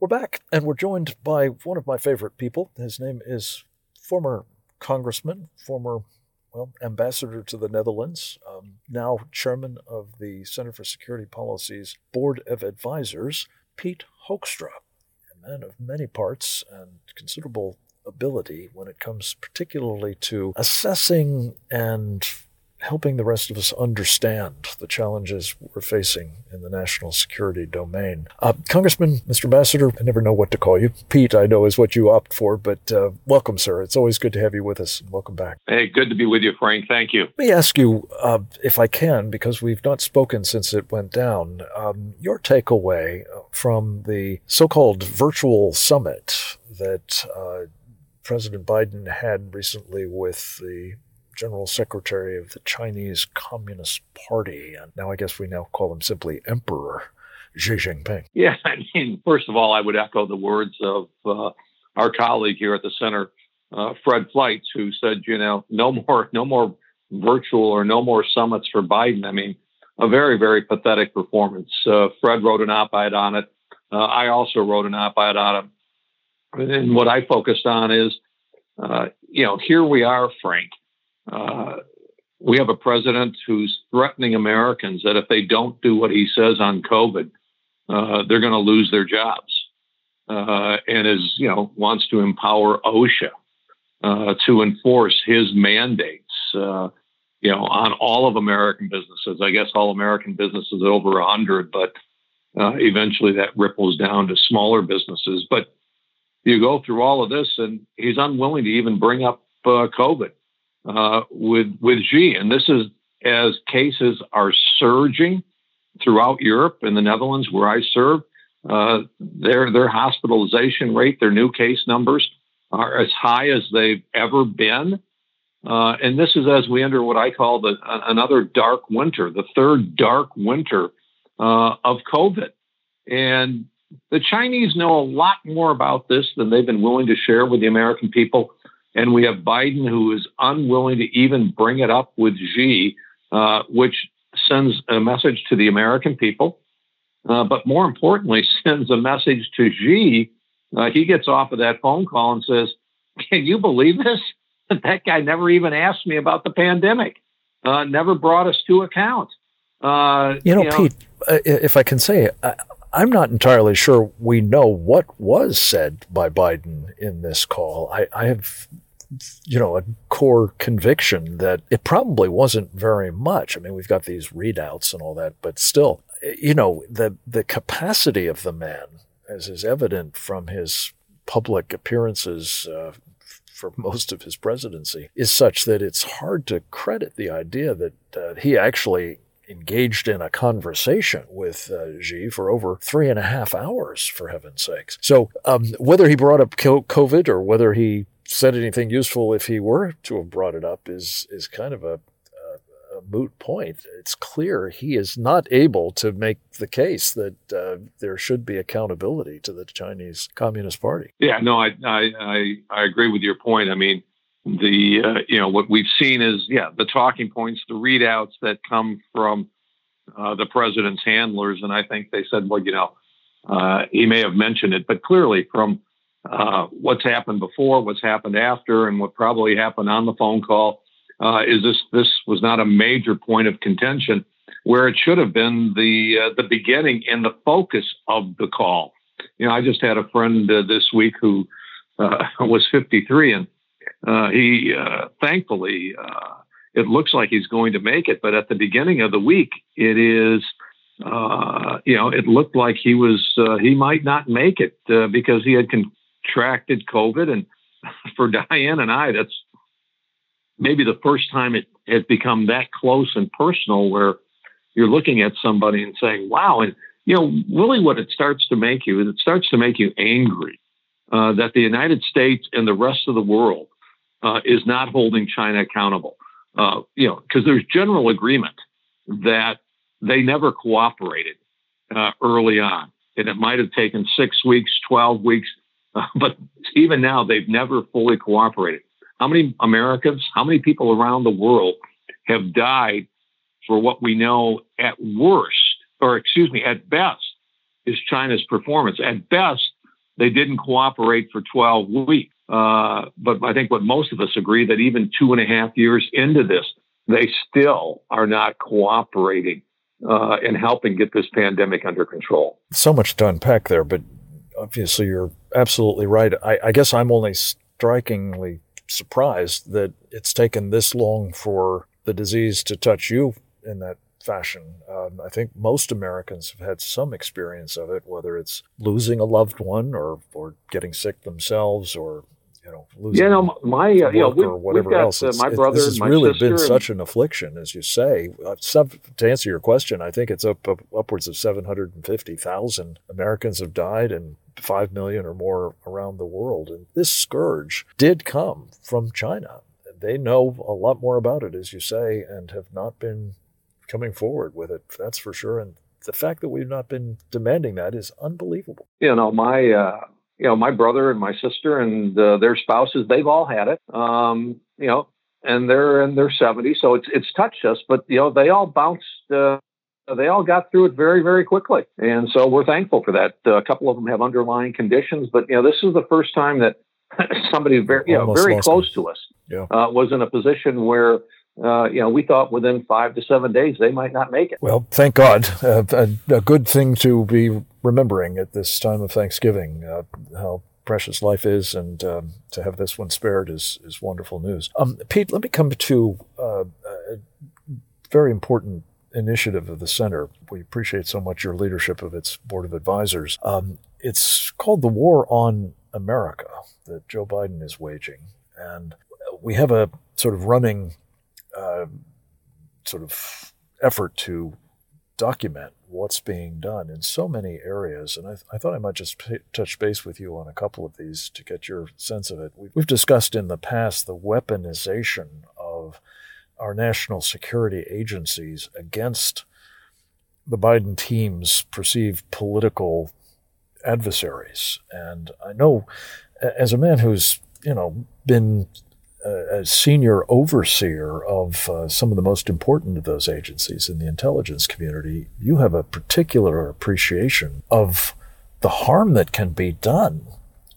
We're back, and we're joined by one of my favorite people. His name is former congressman, former well, ambassador to the Netherlands, um, now chairman of the Center for Security Policy's Board of Advisors, Pete Hoekstra, a man of many parts and considerable ability when it comes particularly to assessing and helping the rest of us understand the challenges we're facing in the national security domain. Uh, Congressman, Mr. Ambassador, I never know what to call you. Pete, I know, is what you opt for, but uh, welcome, sir. It's always good to have you with us. Welcome back. Hey, good to be with you, Frank. Thank you. Let me ask you, uh, if I can, because we've not spoken since it went down, um, your takeaway from the so called virtual summit that uh, President Biden had recently with the general secretary of the Chinese Communist Party. And now I guess we now call him simply Emperor Xi Jinping. Yeah, I mean, first of all, I would echo the words of uh, our colleague here at the center, uh, Fred Fleitz, who said, you know, no more, no more virtual or no more summits for Biden. I mean, a very, very pathetic performance. Uh, Fred wrote an op-ed on it. Uh, I also wrote an op-ed on it. And what I focused on is, uh, you know, here we are, Frank, uh, we have a president who's threatening Americans that if they don't do what he says on COVID, uh, they're going to lose their jobs, uh, and is you know wants to empower OSHA uh, to enforce his mandates, uh, you know, on all of American businesses. I guess all American businesses over hundred, but eventually that ripples down to smaller businesses. But you go through all of this, and he's unwilling to even bring up COVID uh, with with Xi, and this is as cases are surging throughout Europe and the Netherlands, where I serve. Uh, their their hospitalization rate, their new case numbers are as high as they've ever been. Uh, and this is as we enter what I call the another dark winter, the third dark winter uh, of COVID. And the Chinese know a lot more about this than they've been willing to share with the American people. And we have Biden who is unwilling to even bring it up with Xi, uh, which sends a message to the American people. Uh, but more importantly, sends a message to Xi. Uh, he gets off of that phone call and says, Can you believe this? that guy never even asked me about the pandemic, uh, never brought us to account. Uh, you, know, you know, Pete, uh, if I can say, I'm not entirely sure we know what was said by Biden in this call. I, I have, you know, a core conviction that it probably wasn't very much. I mean, we've got these readouts and all that, but still, you know, the the capacity of the man, as is evident from his public appearances uh, for most of his presidency, is such that it's hard to credit the idea that uh, he actually engaged in a conversation with uh, Xi for over three and a half hours, for heaven's sakes. So, um, whether he brought up COVID or whether he said anything useful if he were to have brought it up is is kind of a, moot point. It's clear he is not able to make the case that uh, there should be accountability to the Chinese Communist Party. Yeah, no, I, I I agree with your point. I mean, the uh, you know what we've seen is yeah the talking points, the readouts that come from uh, the president's handlers, and I think they said, well, you know, uh, he may have mentioned it, but clearly from uh, what's happened before, what's happened after, and what probably happened on the phone call, uh, is this this was not a major point of contention where it should have been the uh, the beginning and the focus of the call. You know, I just had a friend this week who was 53 and uh, he uh, thankfully uh, it looks like he's going to make it, but at the beginning of the week, it is uh, you know it looked like he was uh, he might not make it uh, because he had contracted COVID, and for Diane and I, that's maybe the first time it has become that close and personal where you're looking at somebody and saying, "Wow!" and you know, really, what it starts to make you is it starts to make you angry that the United States and the rest of the world uh, is not holding China accountable. Uh, you know, because there's general agreement that they never cooperated uh, early on, and it might have taken six weeks, twelve weeks, uh, but even now they've never fully cooperated. How many Americans, how many people around the world have died for what we know at worst, or excuse me, at best, is China's performance. At best, they didn't cooperate for 12 weeks. Uh, but I think what most of us agree that even two and a half years into this, they still are not cooperating uh, in helping get this pandemic under control. So much to unpack there, but obviously you're absolutely right. I, I guess I'm only strikingly surprised that it's taken this long for the disease to touch you in that fashion. Um, I think most Americans have had some experience of it, whether it's losing a loved one or, or getting sick themselves or you know losing yeah, no, my uh, you know, we, or whatever got, else. Uh, my it, brother, this has really been such an affliction, as you say. Uh, to answer your question, I think it's up, up upwards of seven hundred and fifty thousand Americans have died, and 5 million or more around the world. And this scourge did come from China. They know a lot more about it, as you say, and have not been coming forward with it. That's for sure. And the fact that we've not been demanding that is unbelievable. You know, my, uh, you know, my brother and my sister and uh, their spouses, they've all had it. Um, you know, and they're in their 70s, so it's it's touched us. But you know, they all bounced uh, they all got through it very, very quickly. And so we're thankful for that. Uh, a couple of them have underlying conditions, but you know, this is the first time that somebody very, you know, very close to us yeah. uh, was in a position where uh, you know, we thought within five to seven days they might not make it. Well, thank God. Uh, a, a, good thing to be remembering at this time of Thanksgiving, uh, how precious life is, and um, to have this one spared is, is wonderful news. Um, Pete, let me come to uh, a very important initiative of the center. We appreciate so much your leadership of its board of advisors. Um, it's called the War on America that Joe Biden is waging, and we have a sort of running uh, sort of effort to document what's being done in so many areas. And I, I thought I might just p- touch base with you on a couple of these to get your sense of it. We've, we've discussed in the past the weaponization of our national security agencies against the Biden team's perceived political adversaries. And I know, as a man who's you know been a, senior overseer of uh, some of the most important of those agencies in the intelligence community, you have a particular appreciation of the harm that can be done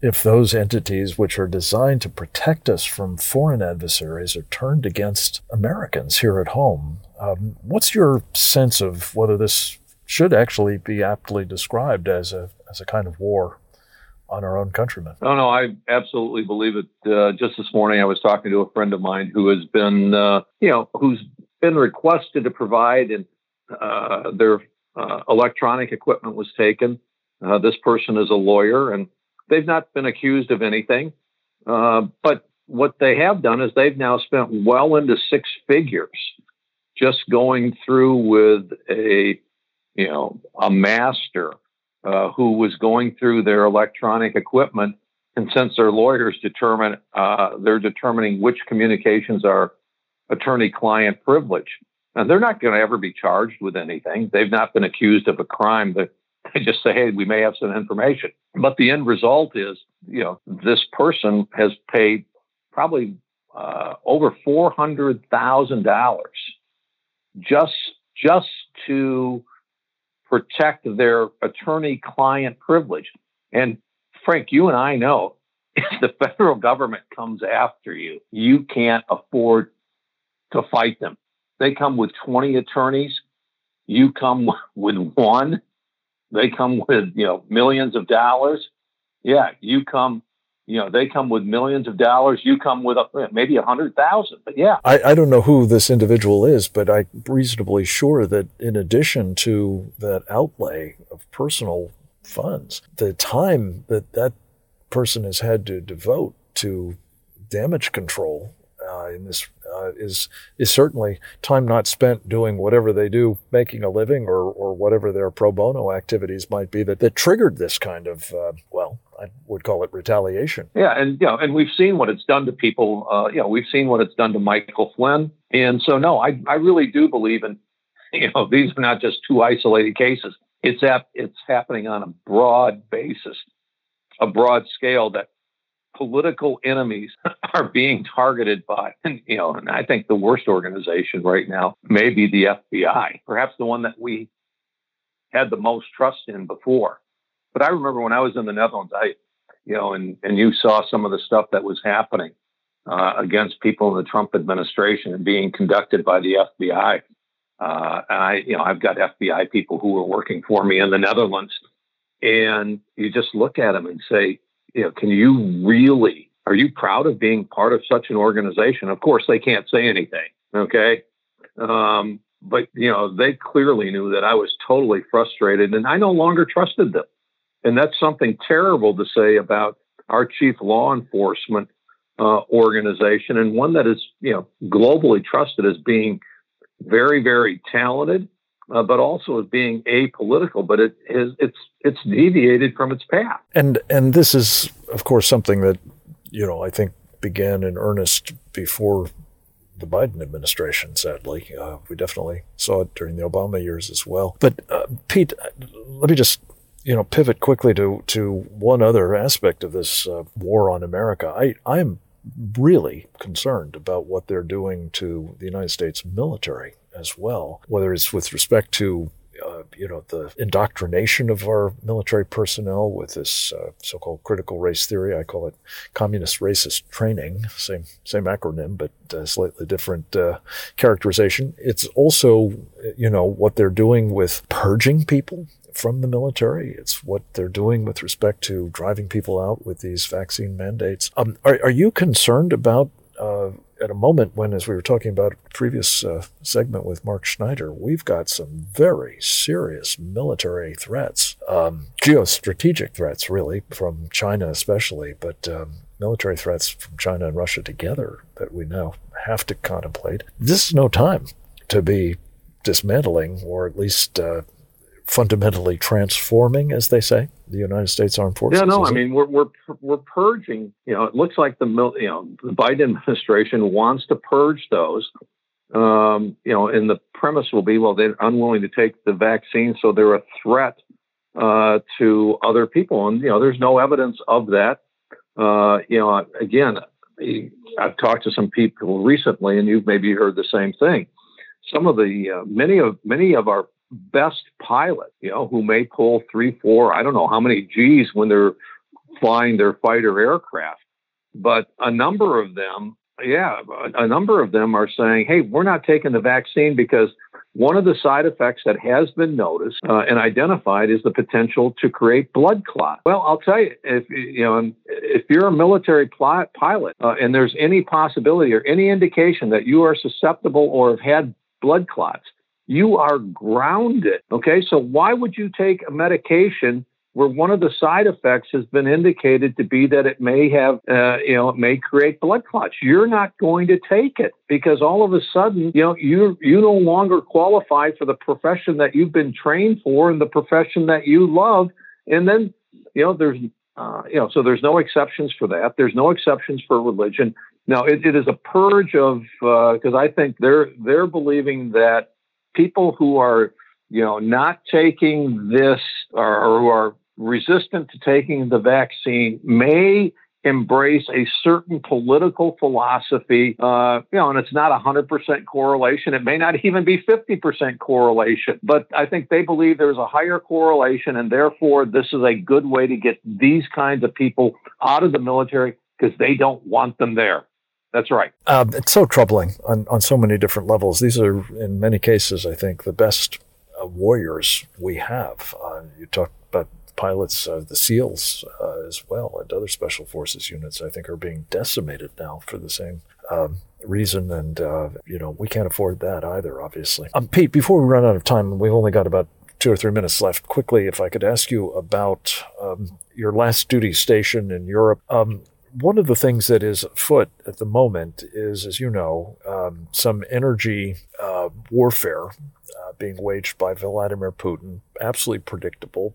if those entities which are designed to protect us from foreign adversaries are turned against Americans here at home. Um, what's your sense of whether this should actually be aptly described as a as a kind of war on our own countrymen? No, no, I absolutely believe it. Uh, just this morning, I was talking to a friend of mine who has been, uh, you know, who's been requested to provide, and uh, their uh, electronic equipment was taken. Uh, this person is a lawyer, and They've not been accused of anything. Uh, but what they have done is they've now spent well into six figures just going through with a, you know, a master uh, who was going through their electronic equipment. And since their lawyers determine, uh, they're determining which communications are attorney-client privilege. And they're not going to ever be charged with anything. They've not been accused of a crime. The They just say, hey, we may have some information. But the end result is, you know, this person has paid probably uh, over four hundred thousand dollars just just to protect their attorney-client privilege. And Frank, you and I know if the federal government comes after you, you can't afford to fight them. They come with 20 attorneys. You come with one. They come with, you know, millions of dollars. Yeah, you come, you know, they come with millions of dollars. You come with a, maybe a hundred thousand. But yeah, I, I don't know who this individual is, but I'm reasonably sure that in addition to that outlay of personal funds, the time that that person has had to devote to damage control uh, in this uh, is is certainly time not spent doing whatever they do, making a living, or or whatever their pro bono activities might be that that triggered this kind of uh, well, I would call it retaliation. Yeah, and you know, and we've seen what it's done to people. Uh, you know, we've seen what it's done to Michael Flynn, and so no, I I really do believe in you know these are not just two isolated cases. It's ap- it's happening on a broad basis, a broad scale that political enemies are being targeted by, and, you know, and I think the worst organization right now may be the FBI, perhaps the one that we had the most trust in before. But I remember when I was in the Netherlands, I, you know, and, and you saw some of the stuff that was happening uh, against people in the Trump administration and being conducted by the FBI. Uh, and I, you know, I've got FBI people who are working for me in the Netherlands, and you just look at them and say, you know, can you really? Are you proud of being part of such an organization? Of course, they can't say anything. Okay, um, but you know, they clearly knew that I was totally frustrated, and I no longer trusted them. And that's something terrible to say about our chief law enforcement uh, organization, and one that is, you know, globally trusted as being very, very talented, uh, but also as being apolitical. But it is it's it's deviated from its path. And and this is, of course, something that you know I think began in earnest before the Biden administration. Sadly, uh, we definitely saw it during the Obama years as well. But uh, Pete, let me just you know pivot quickly to to one other aspect of this uh, war on America. I I'm really concerned about what they're doing to the United States military as well, whether it's with respect to uh, you know the indoctrination of our military personnel with this uh, so-called critical race theory. I call it communist racist training. Same same acronym, but uh, slightly different uh, characterization. It's also you know what they're doing with purging people from the military. It's what they're doing with respect to driving people out with these vaccine mandates. Um, are, are you concerned about, uh, at a moment when, as we were talking about a previous uh, segment with Mark Schneider, we've got some very serious military threats, um, geostrategic threats, really, from China especially, but um, military threats from China and Russia together that we now have to contemplate. This is no time to be dismantling or at least uh, fundamentally transforming, as they say, the United States Armed Forces? Yeah, no, I mean we're we're we're purging. You know, it looks like the you know the Biden administration wants to purge those. Um, you know, and the premise will be, well, they're unwilling to take the vaccine, so they're a threat uh, to other people, and you know, there's no evidence of that. Uh, you know, again, I've talked to some people recently, and you've maybe heard the same thing. Some of the uh, many of many of our best pilot, you know, who may pull three, four, I don't know how many G's when they're flying their fighter aircraft. But a number of them, yeah, a number of them are saying, hey, we're not taking the vaccine because one of the side effects that has been noticed uh, and identified is the potential to create blood clot. Well, I'll tell you, if you know, if you're a military pilot uh, and there's any possibility or any indication that you are susceptible or have had blood clots, you are grounded. Okay, so why would you take a medication where one of the side effects has been indicated to be that it may have, uh, you know, it may create blood clots. You're not going to take it because all of a sudden, you know, you you no longer qualify for the profession that you've been trained for and the profession that you love. And then, you know, there's, uh, you know, so there's no exceptions for that. There's no exceptions for religion. Now, it, it is a purge of because uh, I think they're they're believing that people who are, you know, not taking this or, or who are resistant to taking the vaccine may embrace a certain political philosophy, uh, you know, and it's not 100% correlation. It may not even be 50% correlation, but I think they believe there's a higher correlation, and therefore this is a good way to get these kinds of people out of the military because they don't want them there. That's right. Um, it's so troubling on, on so many different levels. These are, in many cases, I think, the best uh, warriors we have. Uh, you talk about pilots, uh, the SEALs uh, as well, and other special forces units, I think, are being decimated now for the same um, reason. And, uh, you know, we can't afford that either, obviously. Um, Pete, before we run out of time, we've only got about two or three minutes left. Quickly, if I could ask you about um, your last duty station in Europe. Um, one of the things that is afoot at the moment is, as you know, um, some energy uh, warfare uh, being waged by Vladimir Putin, absolutely predictable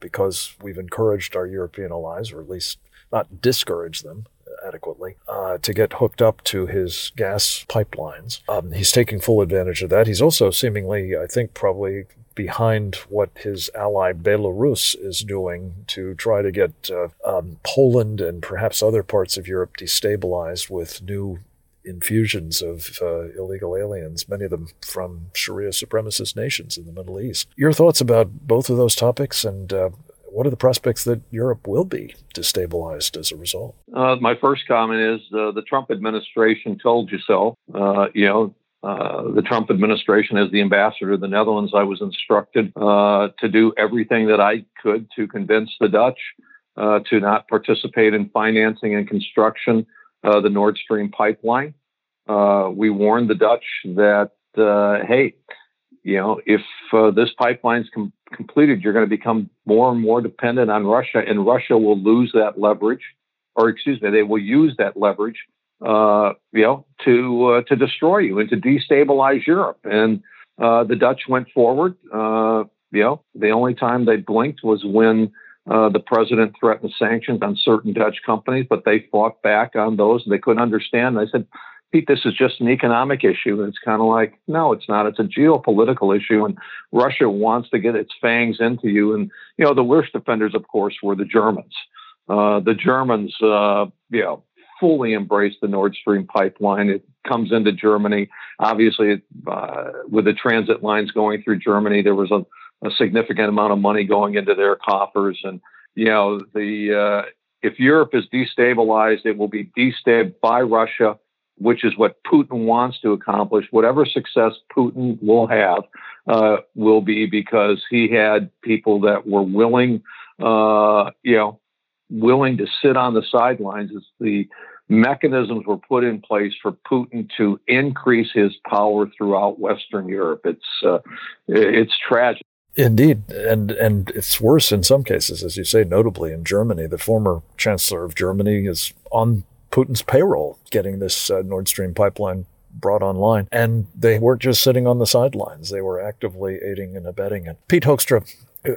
because we've encouraged our European allies, or at least not discouraged them adequately, uh, to get hooked up to his gas pipelines. Um, he's taking full advantage of that. He's also seemingly, I think, probably behind what his ally Belarus is doing to try to get uh, um, Poland and perhaps other parts of Europe destabilized with new infusions of uh, illegal aliens, many of them from Sharia supremacist nations in the Middle East. Your thoughts about both of those topics and uh, what are the prospects that Europe will be destabilized as a result? Uh, my first comment is uh, the Trump administration told you so. Uh, you know, uh, the Trump administration, as the ambassador to the Netherlands, I was instructed uh, to do everything that I could to convince the Dutch uh, to not participate in financing and construction of the Nord Stream pipeline. we warned the Dutch that, hey, you know, if this pipeline's com- completed, you're going to become more and more dependent on Russia, and Russia will lose that leverage, or excuse me, they will use that leverage uh, you know, to uh, to destroy you and to destabilize Europe. And uh, the Dutch went forward. Uh, you know, the only time they blinked was when uh, the president threatened sanctions on certain Dutch companies, but they fought back on those. They couldn't understand. I said, Pete, this is just an economic issue. And it's kind of like, no, it's not. It's a geopolitical issue. And Russia wants to get its fangs into you. And, you know, the worst offenders, of course, were the Germans. Uh, the Germans, you know, fully embraced the Nord Stream pipeline. It comes into Germany. Obviously, uh, with the transit lines going through Germany, there was a, a, significant amount of money going into their coffers. And, you know, the uh, if Europe is destabilized, it will be destabilized by Russia, which is what Putin wants to accomplish. Whatever success Putin will have uh, will be because he had people that were willing, uh, you know, willing to sit on the sidelines as the mechanisms were put in place for Putin to increase his power throughout Western Europe. It's uh, it's tragic. Indeed, and and it's worse in some cases, as you say. Notably in Germany, the former chancellor of Germany is on Putin's payroll, getting this uh, Nord Stream pipeline brought online. And they weren't just sitting on the sidelines, they were actively aiding and abetting it. Pete Hoekstra,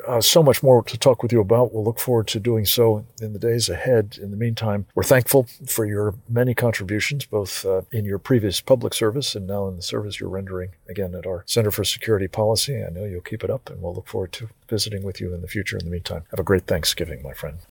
uh, so much more to talk with you about. We'll look forward to doing so in the days ahead. In the meantime, we're thankful for your many contributions, both uh, in your previous public service and now in the service you're rendering again at our Center for Security Policy. I know you'll keep it up, and we'll look forward to visiting with you in the future. In the meantime, have a great Thanksgiving, my friend.